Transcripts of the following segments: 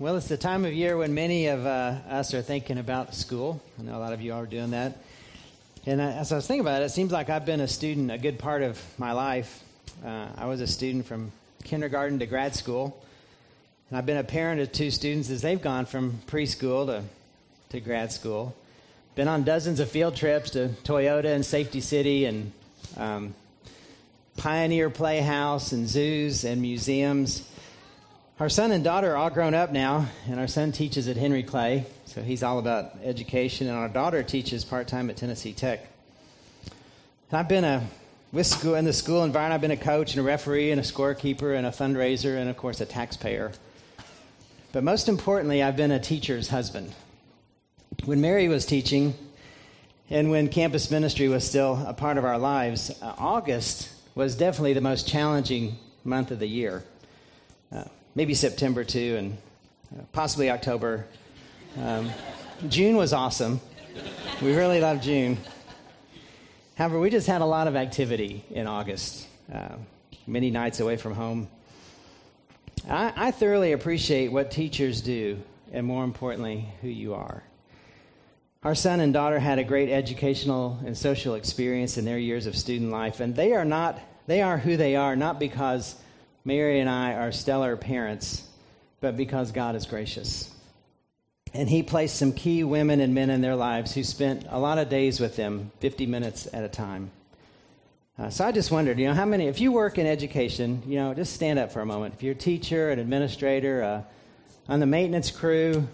Well, it's the time of year when many of uh, us are thinking about school. I know a lot of you are doing that. And I, as I was thinking about it, it seems like I've been a student a good part of my life. Uh, I was a student from kindergarten to grad school. And I've been a parent of two students as they've gone from preschool to, to grad school. Been on dozens of field trips to Toyota and Safety City and um, Pioneer Playhouse and zoos and museums. Our son and daughter are all grown up now, and our son teaches at Henry Clay, so he's all about education, and our daughter teaches part time at Tennessee Tech. I've been a with school in the school environment. I've been a coach and a referee and a scorekeeper and a fundraiser and of course a taxpayer. But most importantly, I've been a teacher's husband. When Mary was teaching, and when campus ministry was still a part of our lives, uh, August was definitely the most challenging month of the year. Uh, maybe September too, and uh, possibly October. Um, June was awesome. We really loved June. However, we just had a lot of activity in August, uh, many nights away from home. I, I thoroughly appreciate what teachers do, and more importantly, who you are. Our son and daughter had a great educational and social experience in their years of student life, and they are not they are who they are not because Mary and I are stellar parents, but because God is gracious. And He placed some key women and men in their lives who spent a lot of days with them, 50 minutes at a time. Uh, so I just wondered, you know, how many, if you work in education, you know, just stand up for a moment. If you're a teacher, an administrator, uh, on the maintenance crew,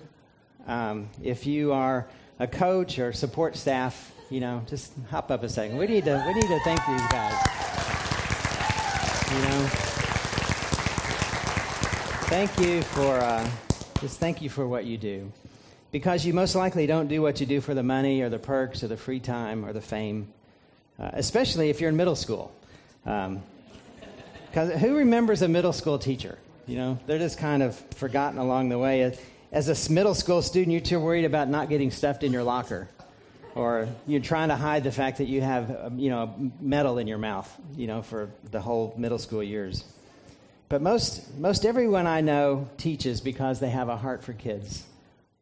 um, if you are a coach or support staff, you know, just hop up a second. We need to, we need to thank these guys. You know. Thank you for uh, just thank you for what you do, because you most likely don't do what you do for the money or the perks or the free time or the fame, uh, especially if you're in middle school. Because um, who remembers a middle school teacher? You know, they're just kind of forgotten along the way. As a middle school student, you're too worried about not getting stuffed in your locker, or you're trying to hide the fact that you have, um, you know, metal in your mouth, you know, for the whole middle school years. But most, most everyone I know teaches because they have a heart for kids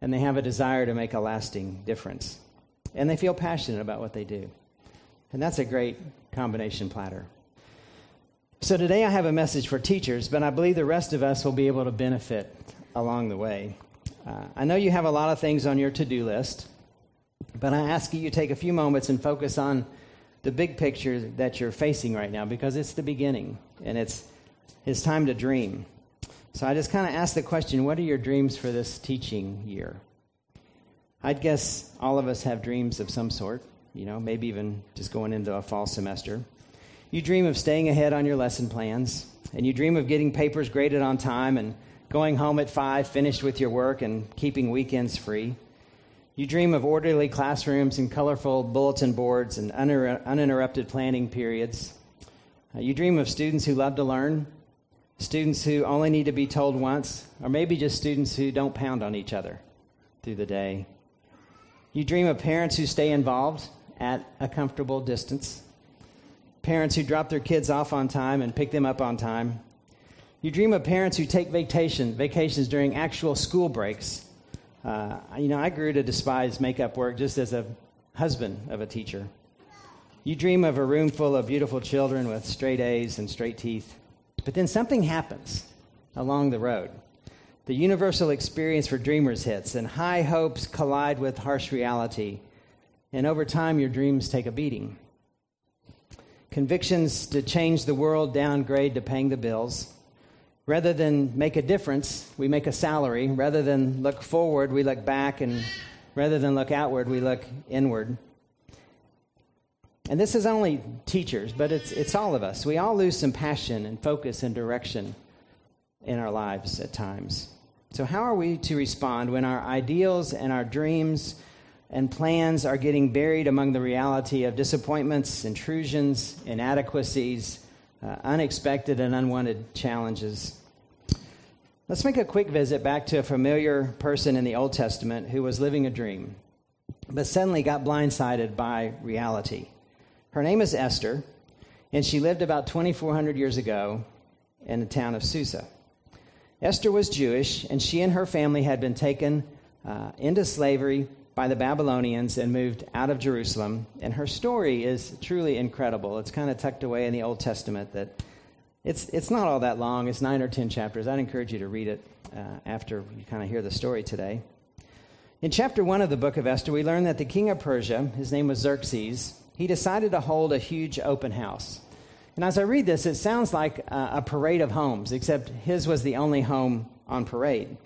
and they have a desire to make a lasting difference. And they feel passionate about what they do. And that's a great combination platter. So today I have a message for teachers, but I believe the rest of us will be able to benefit along the way. Uh, I know you have a lot of things on your to do list, but I ask you to take a few moments and focus on the big picture that you're facing right now because it's the beginning and it's it's time to dream. So I just kind of asked the question what are your dreams for this teaching year? I'd guess all of us have dreams of some sort, you know, maybe even just going into a fall semester. You dream of staying ahead on your lesson plans, and you dream of getting papers graded on time and going home at five, finished with your work, and keeping weekends free. You dream of orderly classrooms and colorful bulletin boards and uninterrupted planning periods. Uh, you dream of students who love to learn students who only need to be told once, or maybe just students who don't pound on each other through the day. You dream of parents who stay involved at a comfortable distance, parents who drop their kids off on time and pick them up on time. You dream of parents who take vacation, vacations during actual school breaks. Uh, you know, I grew to despise makeup work just as a husband of a teacher. You dream of a room full of beautiful children with straight A's and straight teeth. But then something happens along the road. The universal experience for dreamers hits, and high hopes collide with harsh reality. And over time, your dreams take a beating. Convictions to change the world downgrade to paying the bills. Rather than make a difference, we make a salary. Rather than look forward, we look back. And rather than look outward, we look inward. And this is only teachers, but it's, it's all of us. We all lose some passion and focus and direction in our lives at times. So, how are we to respond when our ideals and our dreams and plans are getting buried among the reality of disappointments, intrusions, inadequacies, uh, unexpected and unwanted challenges? Let's make a quick visit back to a familiar person in the Old Testament who was living a dream, but suddenly got blindsided by reality. Her name is Esther, and she lived about 2,400 years ago in the town of Susa. Esther was Jewish, and she and her family had been taken uh, into slavery by the Babylonians and moved out of Jerusalem. And her story is truly incredible. It's kind of tucked away in the Old Testament that it's, it's not all that long. It's nine or ten chapters. I'd encourage you to read it uh, after you kind of hear the story today. In chapter one of the book of Esther, we learn that the king of Persia, his name was Xerxes, he decided to hold a huge open house. And as I read this, it sounds like a, parade of homes, except his was the only home on parade.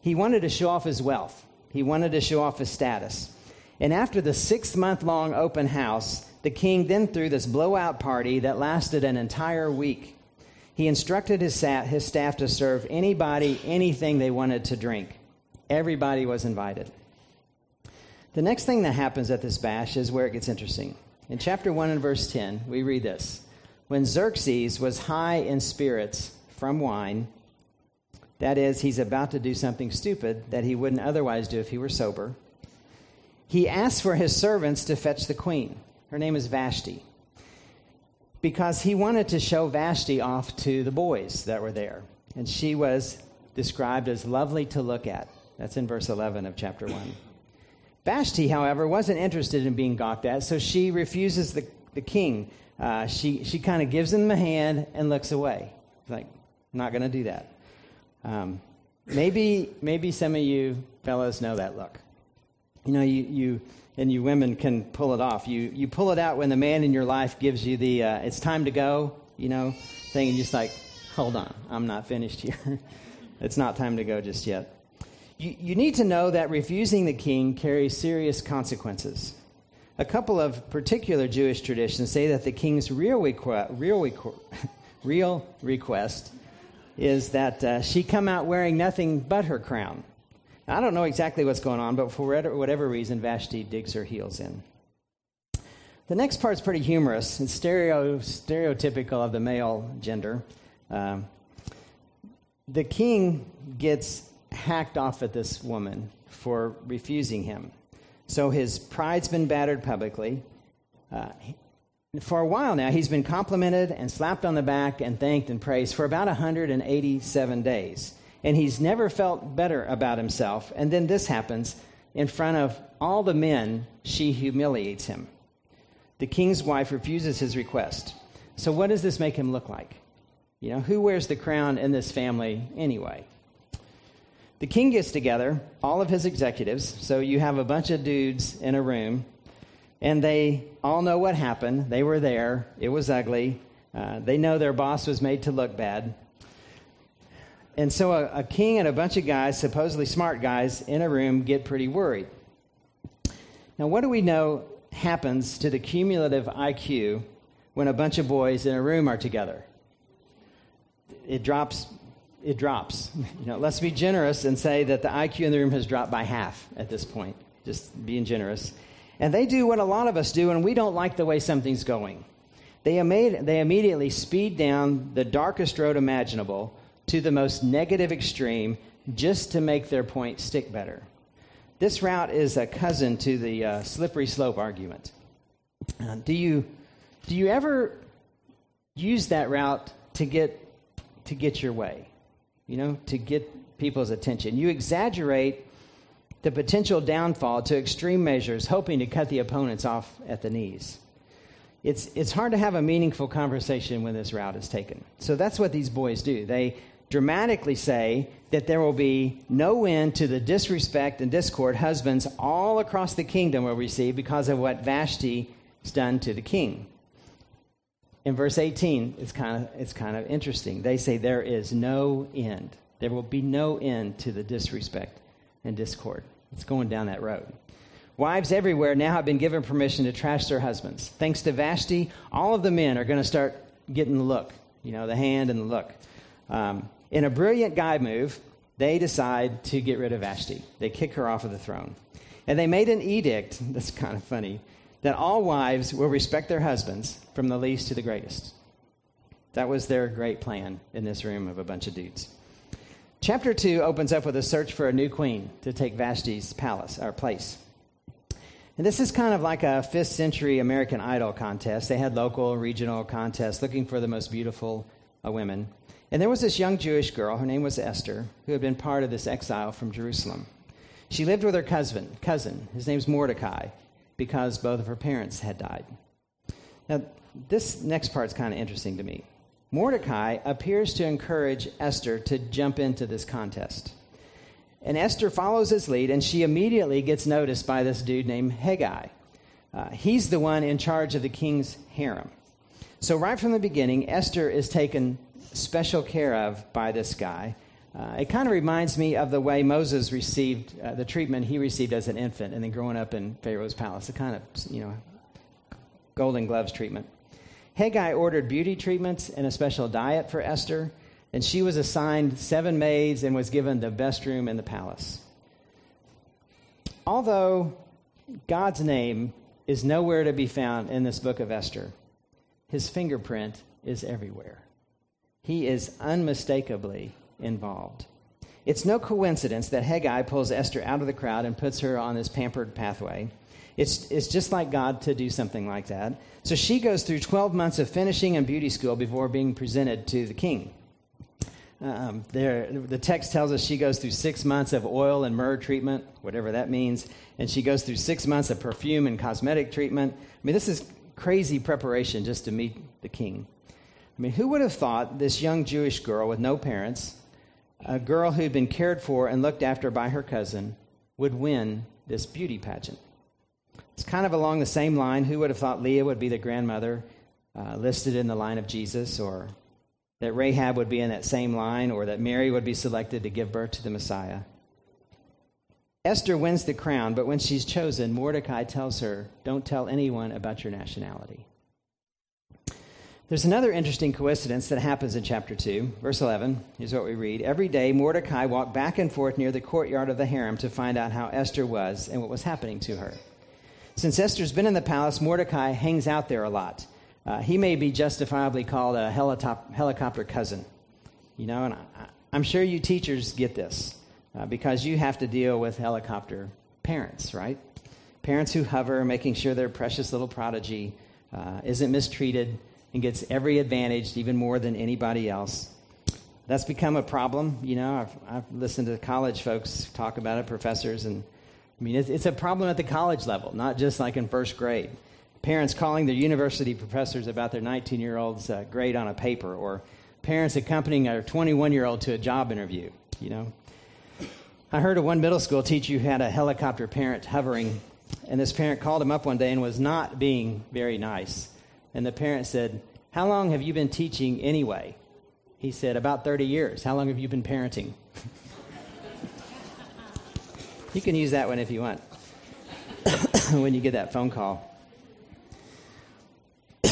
He wanted to show off his wealth. He wanted to show off his status. And after the six month long open house, the king then threw this blowout party that lasted an entire week. He instructed his staff to serve anybody anything they wanted to drink. Everybody was invited. The next thing that happens at this bash is where it gets interesting. In chapter 1 and verse 10, we read this When Xerxes was high in spirits from wine, that is, he's about to do something stupid that he wouldn't otherwise do if he were sober. He asked for his servants to fetch the queen. Her name is Vashti. Because he wanted to show Vashti off to the boys that were there. And she was described as lovely to look at. That's in verse 11 of chapter 1. Vashti, however, wasn't interested in being gawked at, so she refuses the, the king. Uh, she she kind of gives him a hand and looks away. Like, not going to do that. Um, maybe, maybe some of you fellows know that look. You know, you, you and you women can pull it off. You, you pull it out when the man in your life gives you the uh, it's time to go, you know, thing, and you're just like, hold on, I'm not finished here. it's not time to go just yet. You, you need to know that refusing the king carries serious consequences. A couple of particular Jewish traditions say that the king's real, requ- real, requ- real request is that uh, she come out wearing nothing but her crown. I don't know exactly what's going on, but for whatever reason, Vashti digs her heels in. The next part's pretty humorous. It's stereo, stereotypical of the male gender. Um, the king gets hacked off at this woman for refusing him. So his pride's been battered publicly. Uh, for a while now, he's been complimented and slapped on the back and thanked and praised for about 187 days. And he's never felt better about himself. And then this happens in front of all the men, she humiliates him. The king's wife refuses his request. So, what does this make him look like? You know, who wears the crown in this family anyway? The king gets together, all of his executives. So, you have a bunch of dudes in a room and they all know what happened. They were there. It was ugly. Uh, they know their boss was made to look bad. And so a, a, king and a bunch of guys, supposedly smart guys, in a room get pretty worried. Now, what do we know happens to the cumulative IQ when a bunch of boys in a room are together? It drops. It drops. You know, let's be generous and say that the IQ in the room has dropped by half at this point. Just being generous. And they do what a lot of us do, and we don't like the way something's going. They, they immediately speed down the darkest road imaginable to the most negative extreme just to make their point stick better. This route is a cousin to the uh, slippery slope argument. Uh, do, you, do you ever use that route to get, to get your way? You know, to get people's attention? You exaggerate the potential downfall to extreme measures, hoping to cut the opponents off at the knees. It's, it's hard to have a meaningful conversation when this route is taken. So that's what these boys do. They dramatically say that there will be no end to the disrespect and discord husbands all across the kingdom will receive because of what Vashti has done to the king. In verse 18, it's kind of, it's kind of interesting. They say there is no end. There will be no end to the disrespect and discord. It's going down that road. Wives everywhere now have been given permission to trash their husbands. Thanks to Vashti, all of the men are going to start getting the look, you know, the hand and the look. Um, in a brilliant guy move, they decide to get rid of Vashti. They kick her off of the throne. And they made an edict, that's kind of funny, that all wives will respect their husbands from the least to the greatest. That was their great plan in this room of a bunch of dudes. Chapter 2 opens up with a search for a new queen to take Vashti's palace, or place. And this is kind of like a 5th century American Idol contest. They had local, regional contests looking for the most beautiful uh, women. And there was this young Jewish girl, her name was Esther, who had been part of this exile from Jerusalem. She lived with her cousin, cousin. His name's Mordecai, because both of her parents had died. Now, this next part's kind of interesting to me. Mordecai appears to encourage Esther to jump into this contest. And Esther follows his lead, and she immediately gets noticed by this dude named Hegai. Uh, he's the one in charge of the king's harem. So, right from the beginning, Esther is taken special care of by this guy. Uh, it kind of reminds me of the way Moses received uh, the treatment he received as an infant and then growing up in Pharaoh's palace. The kind of, you know, golden gloves treatment. Hegai ordered beauty treatments and a special diet for Esther, and she was assigned seven maids and was given the best room in the palace. Although God's name is nowhere to be found in this book of Esther, his fingerprint is everywhere. He is unmistakably involved. It's no coincidence that Hegai pulls Esther out of the crowd and puts her on this pampered pathway. It's, it's just like God to do something like that. So she goes through 12 months of finishing and beauty school before being presented to the king. Um, there, the text tells us she goes through six months of oil and myrrh treatment, whatever that means, and she goes through six months of perfume and cosmetic treatment. I mean, this is crazy preparation just to meet the king. I mean, who would have thought this young Jewish girl with no parents, a girl who'd been cared for and looked after by her cousin, would win this beauty pageant? It's kind of along the same line. Who would have thought Leah would be the grandmother uh, listed in the line of Jesus, or that Rahab would be in that same line, or that Mary would be selected to give birth to the Messiah? Esther wins the crown, but when she's chosen, Mordecai tells her, Don't tell anyone about your nationality. There's another interesting coincidence that happens in chapter 2, verse 11. Here's what we read Every day, Mordecai walked back and forth near the courtyard of the harem to find out how Esther was and what was happening to her. Since Esther's been in the palace, Mordecai hangs out there a lot. Uh, he may be justifiably called a helitop- helicopter cousin. You know, and I, am sure you teachers get this uh, because you have to deal with helicopter parents, right? Parents who hover, making sure their precious little prodigy uh, isn't mistreated and gets every advantage, even more than anybody else. That's become a problem. You know, I've, I've listened to college folks talk about it, professors, and I mean, it's, it's a problem at the college level, not just like in first grade. Parents calling their university professors about their 19 year old's uh, grade on a paper, or parents accompanying a 21 year old to a job interview, you know. I heard of one middle school teacher who had a helicopter parent hovering, and this parent called him up one day and was not being very nice. And the parent said, How long have you been teaching anyway? He said, About 30 years. How long have you been parenting? You can use that one if you want when you get that phone call.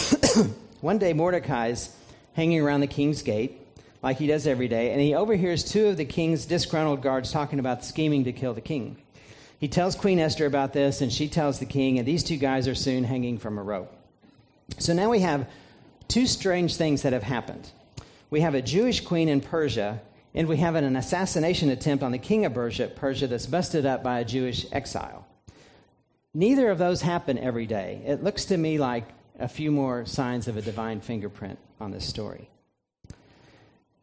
one day, Mordecai's hanging around the king's gate like he does every day, and he overhears two of the king's disgruntled guards talking about scheming to kill the king. He tells Queen Esther about this, and she tells the king, and these two guys are soon hanging from a rope. So now we have two strange things that have happened. We have a Jewish queen in Persia and we have an assassination attempt on the king of Persia, that's busted up by a Jewish exile. Neither of those happen every day. It looks to me like a few more signs of a divine fingerprint on this story.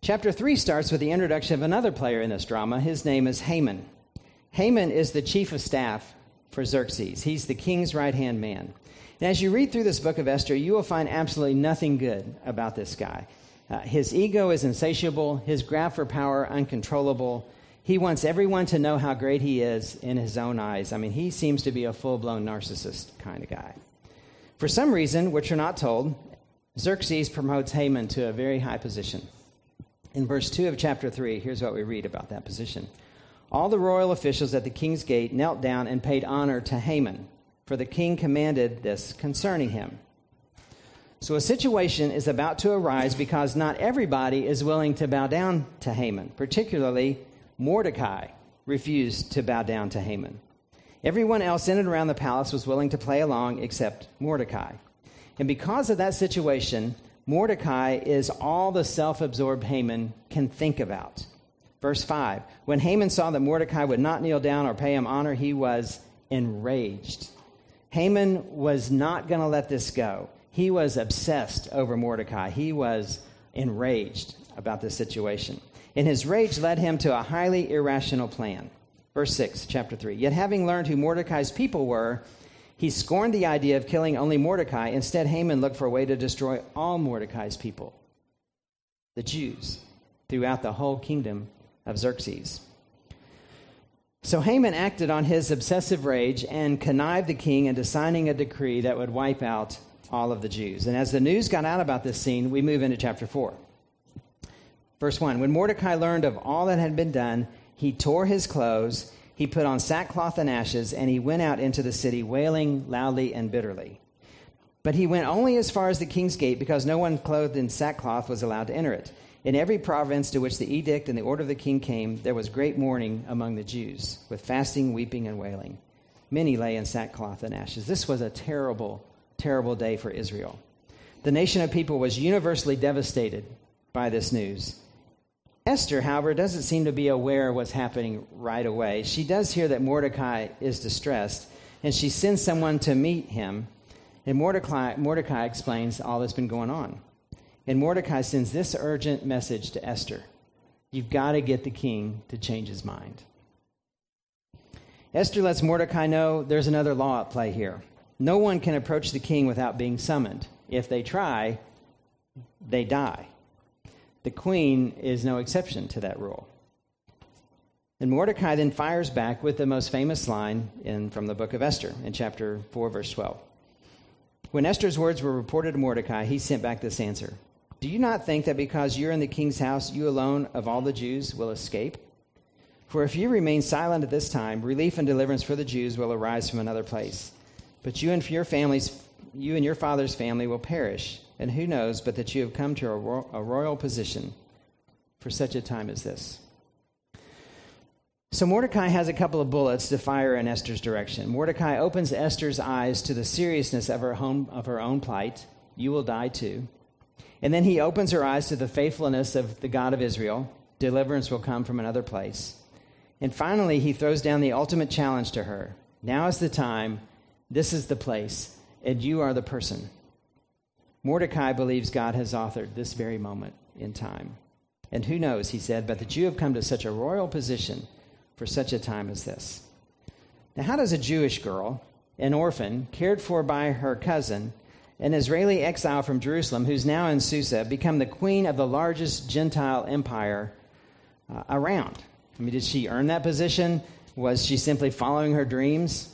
Chapter 3 starts with the introduction of another player in this drama. His name is Haman. Haman is the chief of staff for Xerxes, he's the king's right hand man. And as you read through this book of Esther, you will find absolutely nothing good about this guy. Uh, his ego is insatiable, his grab for power uncontrollable. He wants everyone to know how great he is in his own eyes. I mean, he seems to be a full blown narcissist kind of guy. For some reason, which you're not told, Xerxes promotes Haman to a very high position. In verse 2 of chapter 3, here's what we read about that position. All the royal officials at the king's gate knelt down and paid honor to Haman, for the king commanded this concerning him. So a situation is about to arise because not everybody is willing to bow down to Haman. Particularly, Mordecai refused to bow down to Haman. Everyone else in and around the palace was willing to play along except Mordecai. And because of that situation, Mordecai is all the self absorbed Haman can think about. Verse 5 When Haman saw that Mordecai would not kneel down or pay him honor, he was enraged. Haman was not going to let this go. He was obsessed over Mordecai. He was enraged. about this situation. And his rage led him to a highly irrational plan. Verse 6, chapter 3. Yet having learned who Mordecai's people were, he scorned the idea of killing only Mordecai. Instead, Haman looked for a way to destroy all Mordecai's people, the Jews, throughout the whole kingdom of Xerxes. So Haman acted on his obsessive rage and connived the king into signing a decree that would wipe out all of the Jews. And as the news got out about this scene, we move into chapter 4. Verse 1 When Mordecai learned of all that had been done, he tore his clothes, he put on sackcloth and ashes, and he went out into the city, wailing loudly and bitterly. But he went only as far as the king's gate, because no one clothed in sackcloth was allowed to enter it. In every province to which the edict and the order of the king came, there was great mourning among the Jews, with fasting, weeping, and wailing. Many lay in sackcloth and ashes. This was a terrible, terrible day for Israel. The nation of people was universally devastated by this news. Esther, however, doesn't seem to be aware of what's happening right away. She does hear that Mordecai is distressed, and she sends someone to meet him. And Mordecai, Mordecai explains all that's been going on. And Mordecai sends this urgent message to Esther You've got to get the king to change his mind. Esther lets Mordecai know there's another law at play here. No one can approach the king without being summoned. If they try, they die. The queen is no exception to that rule. And Mordecai then fires back with the most famous line in, from the book of Esther in chapter 4, verse 12. When Esther's words were reported to Mordecai, he sent back this answer do you not think that because you're in the king's house, you alone of all the Jews will escape? For if you remain silent at this time, relief and deliverance for the Jews will arise from another place. But you and your families, you and your father's family will perish. And who knows but that you have come to a, ro- a royal position for such a time as this? So Mordecai has a couple of bullets to fire in Esther's direction. Mordecai opens Esther's eyes to the seriousness of her, home, of her own plight. You will die too. And then he opens her eyes to the faithfulness of the God of Israel. Deliverance will come from another place. And finally, he throws down the ultimate challenge to her. Now is the time, this is the place, and you are the person. Mordecai believes God has authored this very moment in time. And who knows, he said, but that you have come to such a royal position for such a time as this. Now, how does a Jewish girl, an orphan, cared for by her cousin, an Israeli exile from Jerusalem, who's now in Susa, become the queen of the largest Gentile empire uh, around. I mean, did she earn that position? Was she simply following her dreams?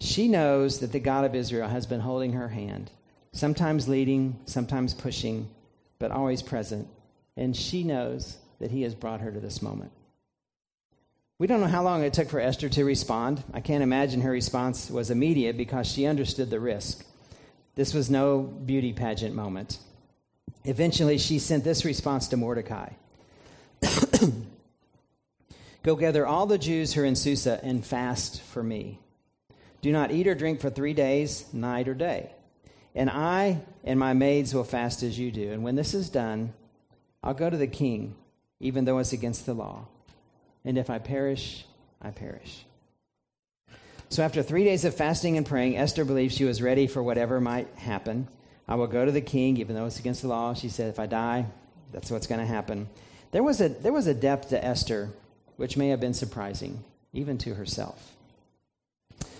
She knows that the God of Israel has been holding her hand, sometimes leading, sometimes pushing, but always present. And she knows that he has brought her to this moment. We don't know how long it took for Esther to respond. I can't imagine her response was immediate because she understood the risk. This was no beauty pageant moment. Eventually, she sent this response to Mordecai Go gather all the Jews who are in Susa and fast for me. Do not eat or drink for three days, night or day. And I and my maids will fast as you do. And when this is done, I'll go to the king, even though it's against the law. And if I perish, I perish. So after three days of fasting and praying, Esther believed she was ready for whatever might happen. I will go to the king, even though it's against the law. She said, if I die, that's what's going to happen. There was, a, there was a depth to Esther which may have been surprising, even to herself.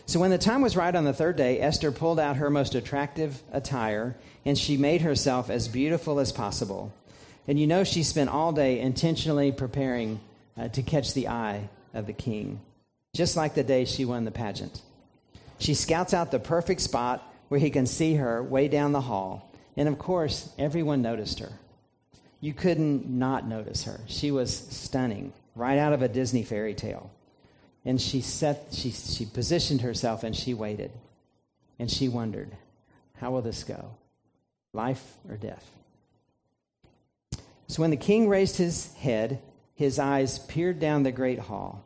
So when the time was right on the third day, Esther pulled out her most attractive attire, and she made herself as beautiful as possible. And you know, she spent all day intentionally preparing uh, to catch the eye of the king just like the day she won the pageant. She scouts out the perfect spot where he can see her way down the hall. And of course, everyone noticed her. You couldn't not notice her. She was stunning, right out of a Disney fairy tale. And she set she she positioned herself and she waited. And she wondered, how will this go? Life or death? So when the king raised his head, his eyes peered down the great hall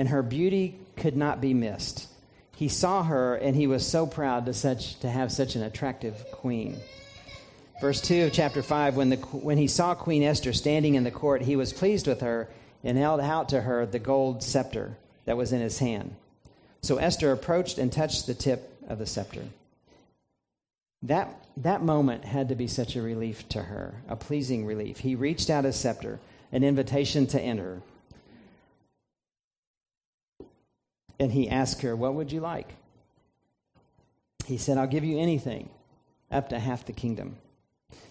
and her beauty could not be missed. He saw her, and he was so proud to, such, to have such an attractive queen. Verse 2 of chapter 5 when, the, when he saw Queen Esther standing in the court, he was pleased with her and held out to her the gold scepter that was in his hand. So Esther approached and touched the tip of the scepter. That, that moment had to be such a relief to her, a pleasing relief. He reached out his scepter, an invitation to enter. And he asked her, What would you like? He said, I'll give you anything, up to half the kingdom.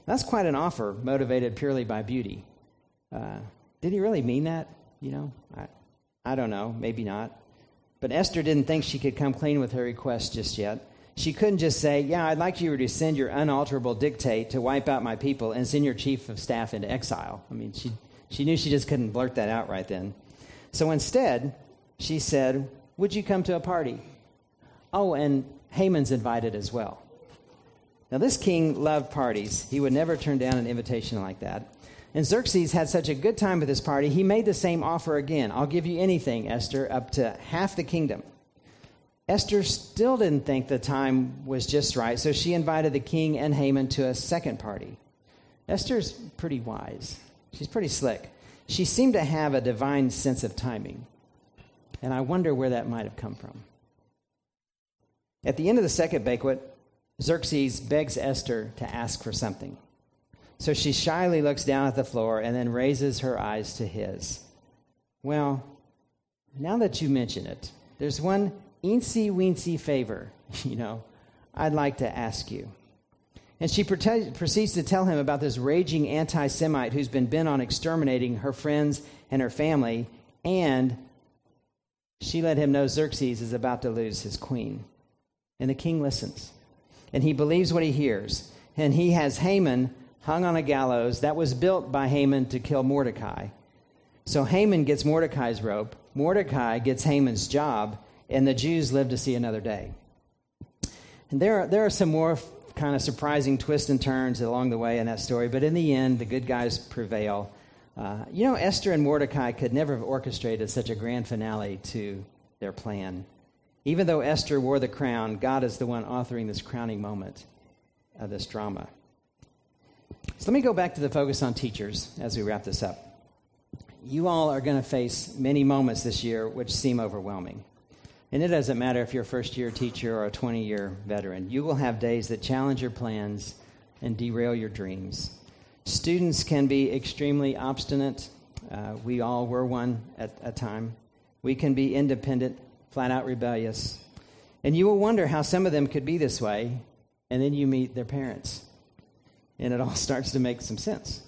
That's quite an offer, motivated purely by beauty. Uh, did he really mean that? You know, I, I don't know, maybe not. But Esther didn't think she could come clean with her request just yet. She couldn't just say, Yeah, I'd like you to send your unalterable dictate to wipe out my people and send your chief of staff into exile. I mean, she, she knew she just couldn't blurt that out right then. So instead, she said, Would you come to a party? Oh, and Haman's invited as well. Now, this king loved parties. He would never turn down an invitation like that. And Xerxes had such a good time with this party, he made the same offer again. I'll give you anything, Esther, up to half the kingdom. Esther still didn't think the time was just right, so she invited the king and Haman to a second party. Esther's pretty wise. She's pretty slick. She seemed to have a divine sense of timing. And I wonder where that might have come from. At the end of the second banquet, Xerxes begs Esther to ask for something. So she shyly looks down at the floor and then raises her eyes to his. Well, now that you mention it, there's one eensy weensy favor, you know, I'd like to ask you. And she proceeds to tell him about this raging anti Semite who's been bent on exterminating her friends and her family, and she let him know Xerxes is about to lose his queen. And the king listens, and he believes what he hears. And he has Haman hung on a gallows that was built by Haman to kill Mordecai. So Haman gets Mordecai's rope, Mordecai gets Haman's job, and the Jews live to see another day. And there are, there are some more kind of surprising twists and turns along the way in that story, but in the end, the good guys prevail. Uh, you know, Esther and Mordecai could never have orchestrated such a grand finale to their plan. Even though Esther wore the crown, God is the one authoring this crowning moment of this drama. So let me go back to the focus on teachers as we wrap this up. You all are going to face many moments this year which seem overwhelming. And it doesn't matter if you're a first year teacher or a 20 year veteran, you will have days that challenge your plans and derail your dreams. Students can be extremely obstinate. Uh, we all were one at a time. We can be independent, flat out rebellious. And you will wonder how some of them could be this way, and then you meet their parents and it all starts to make some sense.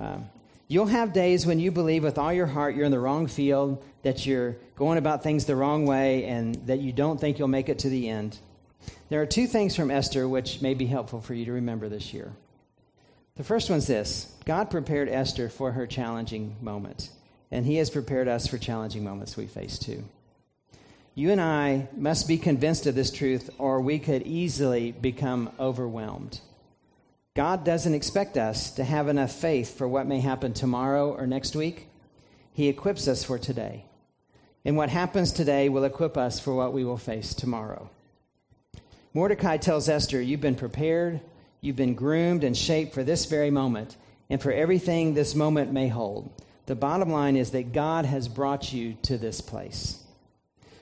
Um, you'll have days when you believe with all your heart you're in the wrong field, that you're going about things the wrong way, and that you don't think you'll make it to the end. There are two things from Esther which may be helpful for you to remember this year. The first one's this God prepared Esther for her challenging moment, and He has prepared us for challenging moments we face too. You and I must be convinced of this truth, or we could easily become overwhelmed. God doesn't expect us to have enough faith for what may happen tomorrow or next week. He equips us for today. And what happens today will equip us for what we will face tomorrow. Mordecai tells Esther, You've been prepared, you've been groomed and shaped for this very moment, and for everything this moment may hold. The bottom line is that God has brought you to this place.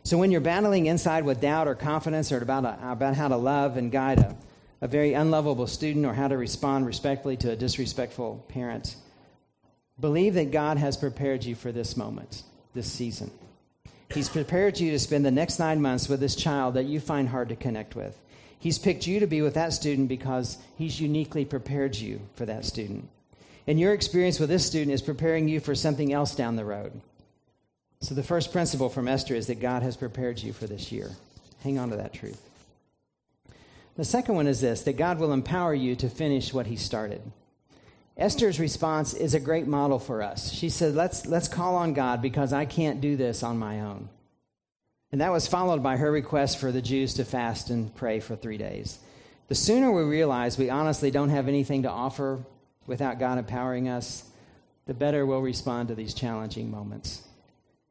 So when you're battling inside with doubt or confidence or about, a, about how to love and guide a a very unlovable student or how to respond respectfully to a disrespectful parent. Believe that God has prepared you for this moment, this season. He's prepared you to spend the next nine months with this child that you find hard to connect with. He's picked you to be with that student because he's uniquely prepared you for that student. And your experience with this student is preparing you for something else down the road. So, the first principle from Esther is that God has prepared you for this year. Hang on to that truth. The second one is this that God will empower you to finish what he started. Esther's response is a great model for us. She said, let's, let's call on God because I can't do this on my own. And that was followed by her request for the Jews to fast and pray for three days. The sooner we realize we honestly don't have anything to offer without God empowering us, the better we'll respond to these challenging moments.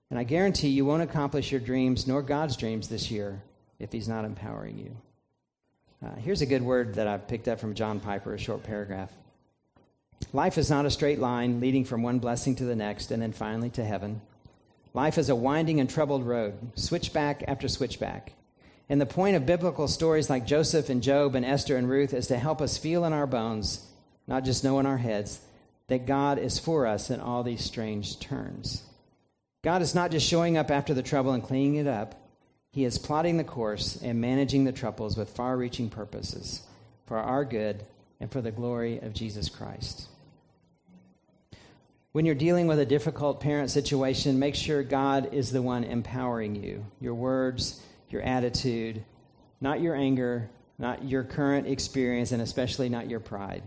And I guarantee you won't accomplish your dreams nor God's dreams this year if He's not empowering you. Uh, here's a good word that I've picked up from John Piper, a short paragraph. Life is not a straight line leading from one blessing to the next and then finally to heaven. Life is a winding and troubled road, switchback after switchback. And the point of biblical stories like Joseph and Job and Esther and Ruth is to help us feel in our bones, not just know in our heads, that God is for us in all these strange turns. God is not just showing up after the trouble and cleaning it up, He is plotting the course and managing the troubles with far reaching purposes for our good and for the glory of Jesus Christ. When you're dealing with a difficult parent situation, make sure God is the one empowering you. Your words, your attitude, not your anger, not your current experience, and especially not your pride.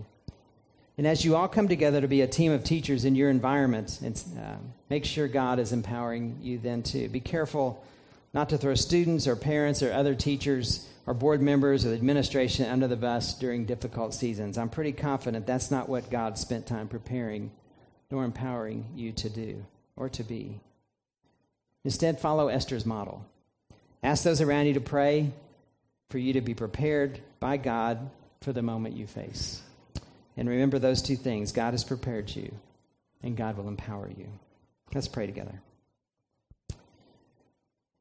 And as you all come together to be a team of teachers in your environment, uh, make sure God is empowering you then too. Be careful not to throw students or parents or other teachers or board members or administration under the bus during difficult seasons. I'm pretty confident that's not what God spent time preparing nor empowering you to do or to be. Instead, follow Esther's model. Ask those around you to pray for you to be prepared by God for the moment you face. And remember those two things God has prepared you, and God will empower you. Let's pray together.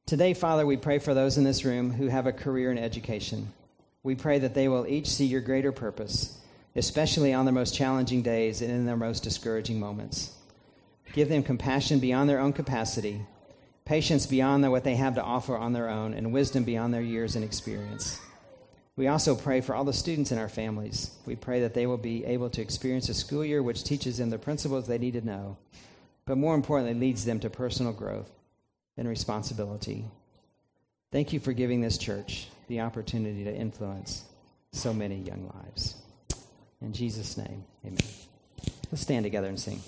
Today, Father, we pray for those in this room who have a career in education. We pray that they will each see your greater purpose, especially on their most challenging days and in their most discouraging moments. Give them compassion beyond their own capacity, patience beyond what they have to offer on their own, and wisdom beyond their years and experience. We also pray for all the students in our families. We pray that they will be able to experience a school year which teaches them the principles they need to know, but more importantly, leads them to personal growth and responsibility. Thank you for giving this church the opportunity to influence so many young lives. In Jesus' name, amen. Let's stand together and sing.